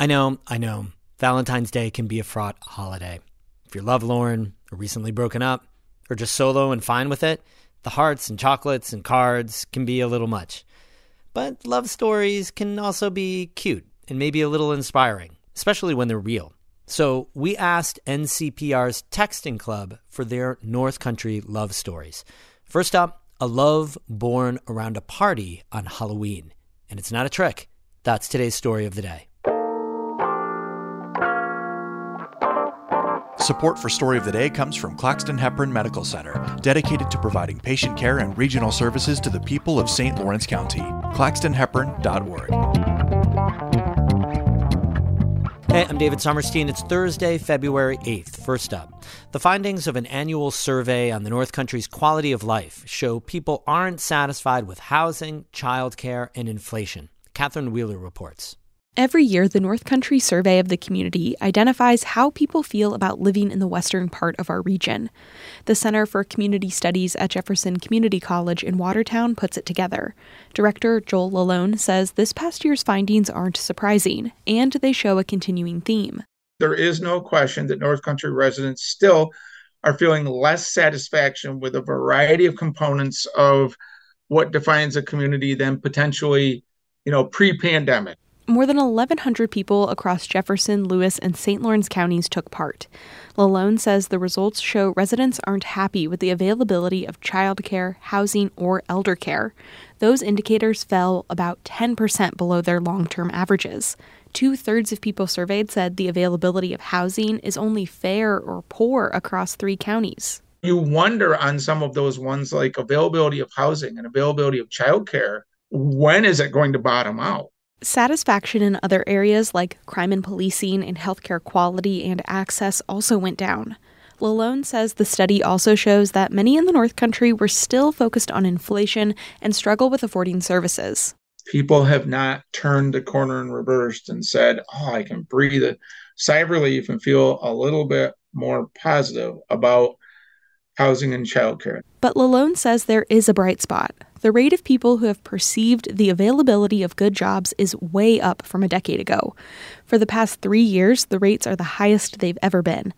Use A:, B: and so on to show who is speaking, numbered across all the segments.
A: I know, I know. Valentine's Day can be a fraught holiday. If you're lovelorn or recently broken up or just solo and fine with it, the hearts and chocolates and cards can be a little much. But love stories can also be cute and maybe a little inspiring, especially when they're real. So we asked NCPR's Texting Club for their North Country love stories. First up, a love born around a party on Halloween. And it's not a trick. That's today's story of the day.
B: Support for Story of the Day comes from Claxton Hepburn Medical Center, dedicated to providing patient care and regional services to the people of St. Lawrence County. ClaxtonHepburn.org.
A: Hey, I'm David Sommerstein. It's Thursday, February 8th. First up, the findings of an annual survey on the North Country's quality of life show people aren't satisfied with housing, childcare, and inflation. Catherine Wheeler reports.
C: Every year, the North Country Survey of the Community identifies how people feel about living in the western part of our region. The Center for Community Studies at Jefferson Community College in Watertown puts it together. Director Joel Lalone says this past year's findings aren't surprising, and they show a continuing theme.
D: There is no question that North Country residents still are feeling less satisfaction with a variety of components of what defines a community than potentially, you know, pre-pandemic
C: more than 1,100 people across Jefferson, Lewis, and St. Lawrence counties took part. Lalone says the results show residents aren't happy with the availability of childcare, housing, or elder care. Those indicators fell about 10% below their long term averages. Two thirds of people surveyed said the availability of housing is only fair or poor across three counties.
D: You wonder on some of those ones like availability of housing and availability of childcare, when is it going to bottom out?
C: Satisfaction in other areas like crime and policing and healthcare quality and access also went down. Lalone says the study also shows that many in the North Country were still focused on inflation and struggle with affording services.
D: People have not turned the corner and reversed and said, Oh, I can breathe a sigh of relief and feel a little bit more positive about housing and childcare.
C: But Lalone says there is a bright spot the rate of people who have perceived the availability of good jobs is way up from a decade ago. For the past three years, the rates are the highest they've ever been,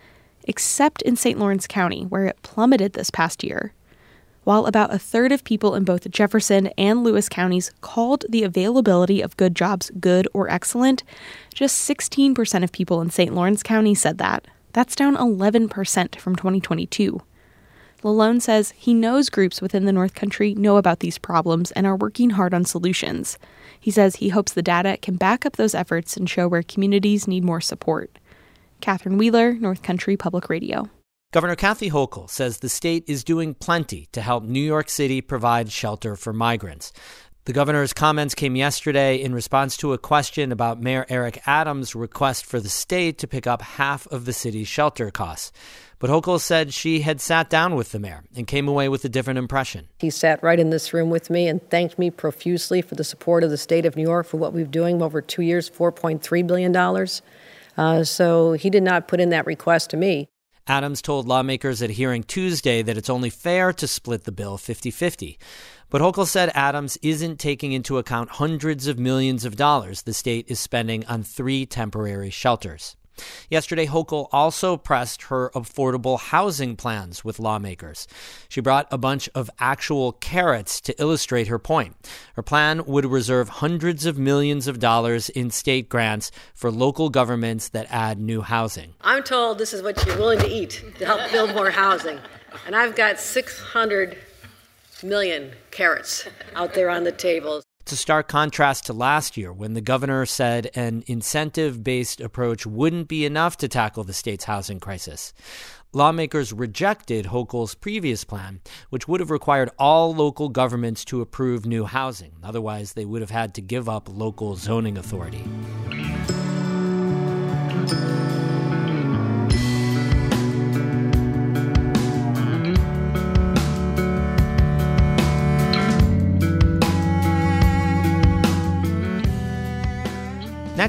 C: except in St. Lawrence County, where it plummeted this past year. While about a third of people in both Jefferson and Lewis counties called the availability of good jobs good or excellent, just 16% of people in St. Lawrence County said that. That's down 11% from 2022. Lalone says he knows groups within the North Country know about these problems and are working hard on solutions. He says he hopes the data can back up those efforts and show where communities need more support. Catherine Wheeler, North Country Public Radio.
A: Governor Kathy Hochul says the state is doing plenty to help New York City provide shelter for migrants. The governor's comments came yesterday in response to a question about Mayor Eric Adams' request for the state to pick up half of the city's shelter costs. But Hochul said she had sat down with the mayor and came away with a different impression.
E: He sat right in this room with me and thanked me profusely for the support of the state of New York for what we've doing over two years, $4.3 billion. Uh, so he did not put in that request to me.
A: Adams told lawmakers at hearing Tuesday that it's only fair to split the bill 50 50. But Hochul said Adams isn't taking into account hundreds of millions of dollars the state is spending on three temporary shelters. Yesterday, Hochul also pressed her affordable housing plans with lawmakers. She brought a bunch of actual carrots to illustrate her point. Her plan would reserve hundreds of millions of dollars in state grants for local governments that add new housing.
E: I'm told this is what you're willing to eat to help build more housing. And I've got 600 million carrots out there on the table.
A: A stark contrast to last year when the governor said an incentive based approach wouldn't be enough to tackle the state's housing crisis. Lawmakers rejected Hochul's previous plan, which would have required all local governments to approve new housing. Otherwise, they would have had to give up local zoning authority.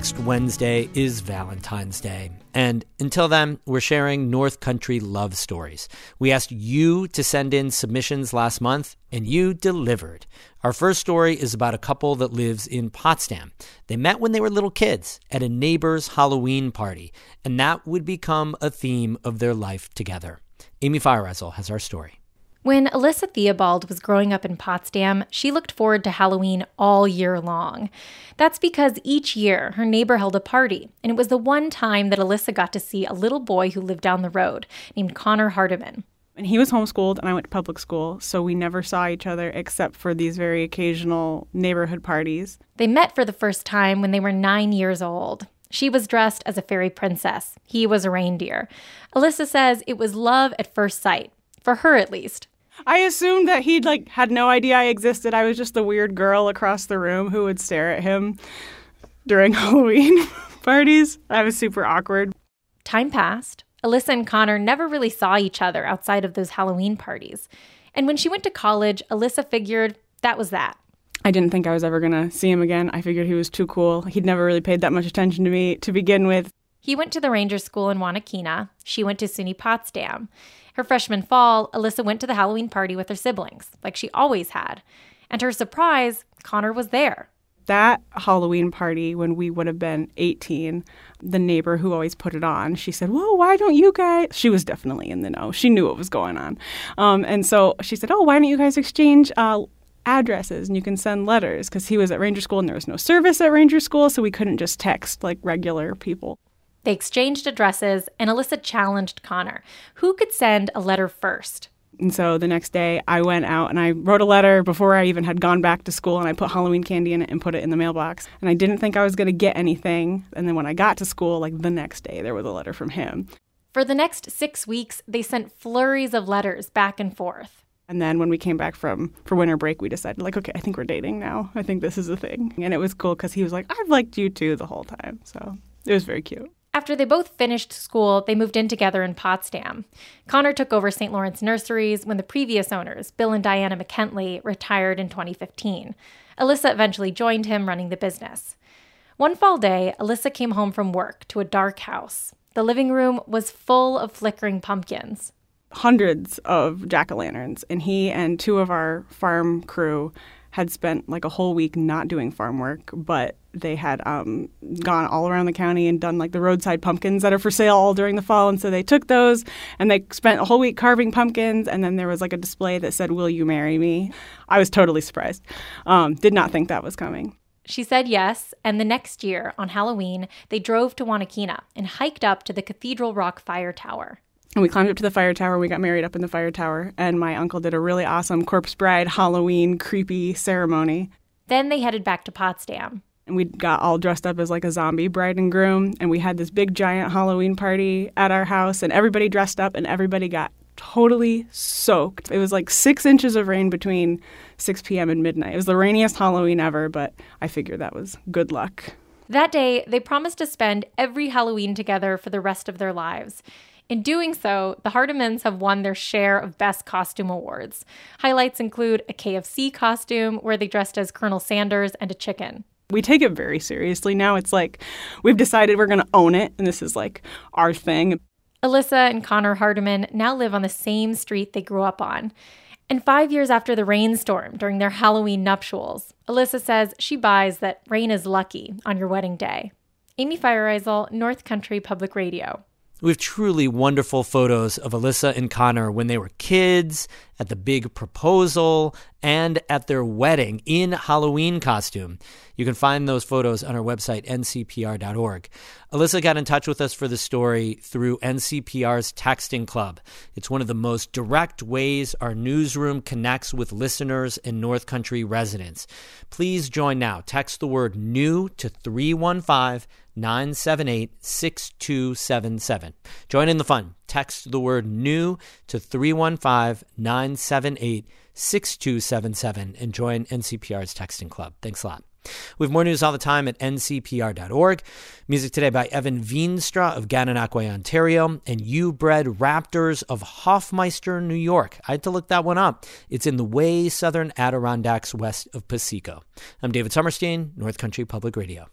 A: Next Wednesday is Valentine's Day. And until then, we're sharing North Country love stories. We asked you to send in submissions last month, and you delivered. Our first story is about a couple that lives in Potsdam. They met when they were little kids at a neighbor's Halloween party, and that would become a theme of their life together. Amy Feiereisel has our story.
F: When Alyssa Theobald was growing up in Potsdam, she looked forward to Halloween all year long. That's because each year her neighbor held a party, and it was the one time that Alyssa got to see a little boy who lived down the road named Connor Hardiman.
G: And he was homeschooled, and I went to public school, so we never saw each other except for these very occasional neighborhood parties.
F: They met for the first time when they were nine years old. She was dressed as a fairy princess. He was a reindeer. Alyssa says it was love at first sight, for her at least.
G: I assumed that he'd like had no idea I existed. I was just the weird girl across the room who would stare at him during Halloween parties. I was super awkward.
F: Time passed. Alyssa and Connor never really saw each other outside of those Halloween parties. And when she went to college, Alyssa figured that was that.
G: I didn't think I was ever going to see him again. I figured he was too cool. He'd never really paid that much attention to me to begin with.
F: He went to the Ranger School in Wanakena. She went to SUNY Potsdam. Her freshman fall, Alyssa went to the Halloween party with her siblings, like she always had. And to her surprise, Connor was there.
G: That Halloween party, when we would have been 18, the neighbor who always put it on, she said, Whoa, why don't you guys? She was definitely in the know. She knew what was going on. Um, and so she said, Oh, why don't you guys exchange uh, addresses and you can send letters? Because he was at Ranger School and there was no service at Ranger School, so we couldn't just text like regular people.
F: They exchanged addresses, and Alyssa challenged Connor. Who could send a letter first?
G: And so the next day, I went out and I wrote a letter before I even had gone back to school, and I put Halloween candy in it and put it in the mailbox. And I didn't think I was going to get anything. And then when I got to school, like the next day, there was a letter from him.
F: For the next six weeks, they sent flurries of letters back and forth.
G: And then when we came back from for winter break, we decided like, okay, I think we're dating now. I think this is a thing. And it was cool because he was like, I've liked you too the whole time. So it was very cute.
F: After they both finished school, they moved in together in Potsdam. Connor took over St. Lawrence Nurseries when the previous owners, Bill and Diana MacKentley, retired in 2015. Alyssa eventually joined him running the business. One fall day, Alyssa came home from work to a dark house. The living room was full of flickering pumpkins.
G: Hundreds of jack o' lanterns, and he and two of our farm crew had spent like a whole week not doing farm work, but they had um, gone all around the county and done like the roadside pumpkins that are for sale all during the fall. And so they took those and they spent a whole week carving pumpkins. And then there was like a display that said, Will you marry me? I was totally surprised. Um, did not think that was coming.
F: She said yes, and the next year, on Halloween, they drove to Wanakena and hiked up to the Cathedral Rock Fire Tower.
G: And we climbed up to the fire tower. We got married up in the fire tower. And my uncle did a really awesome corpse bride Halloween creepy ceremony.
F: Then they headed back to Potsdam.
G: And we got all dressed up as like a zombie bride and groom. And we had this big giant Halloween party at our house. And everybody dressed up and everybody got totally soaked. It was like six inches of rain between 6 p.m. and midnight. It was the rainiest Halloween ever, but I figured that was good luck.
F: That day, they promised to spend every Halloween together for the rest of their lives. In doing so, the Hardimans have won their share of Best Costume Awards. Highlights include a KFC costume where they dressed as Colonel Sanders and a chicken.
G: We take it very seriously now. It's like we've decided we're going to own it, and this is like our thing.
F: Alyssa and Connor Hardiman now live on the same street they grew up on. And five years after the rainstorm during their Halloween nuptials, Alyssa says she buys that rain is lucky on your wedding day. Amy Feiereisel, North Country Public Radio.
A: We have truly wonderful photos of Alyssa and Connor when they were kids, at the big proposal, and at their wedding in Halloween costume. You can find those photos on our website, ncpr.org. Alyssa got in touch with us for the story through NCPR's Texting Club. It's one of the most direct ways our newsroom connects with listeners and North Country residents. Please join now. Text the word new to 315 978 6277. Join in the fun. Text the word new to 315 978 6277 and join NCPR's Texting Club. Thanks a lot. We have more news all the time at ncpr.org. Music today by Evan Veenstra of Gananoque, Ontario, and You Bred Raptors of Hoffmeister, New York. I had to look that one up. It's in the way southern Adirondacks west of Piseco. I'm David Sommerstein, North Country Public Radio.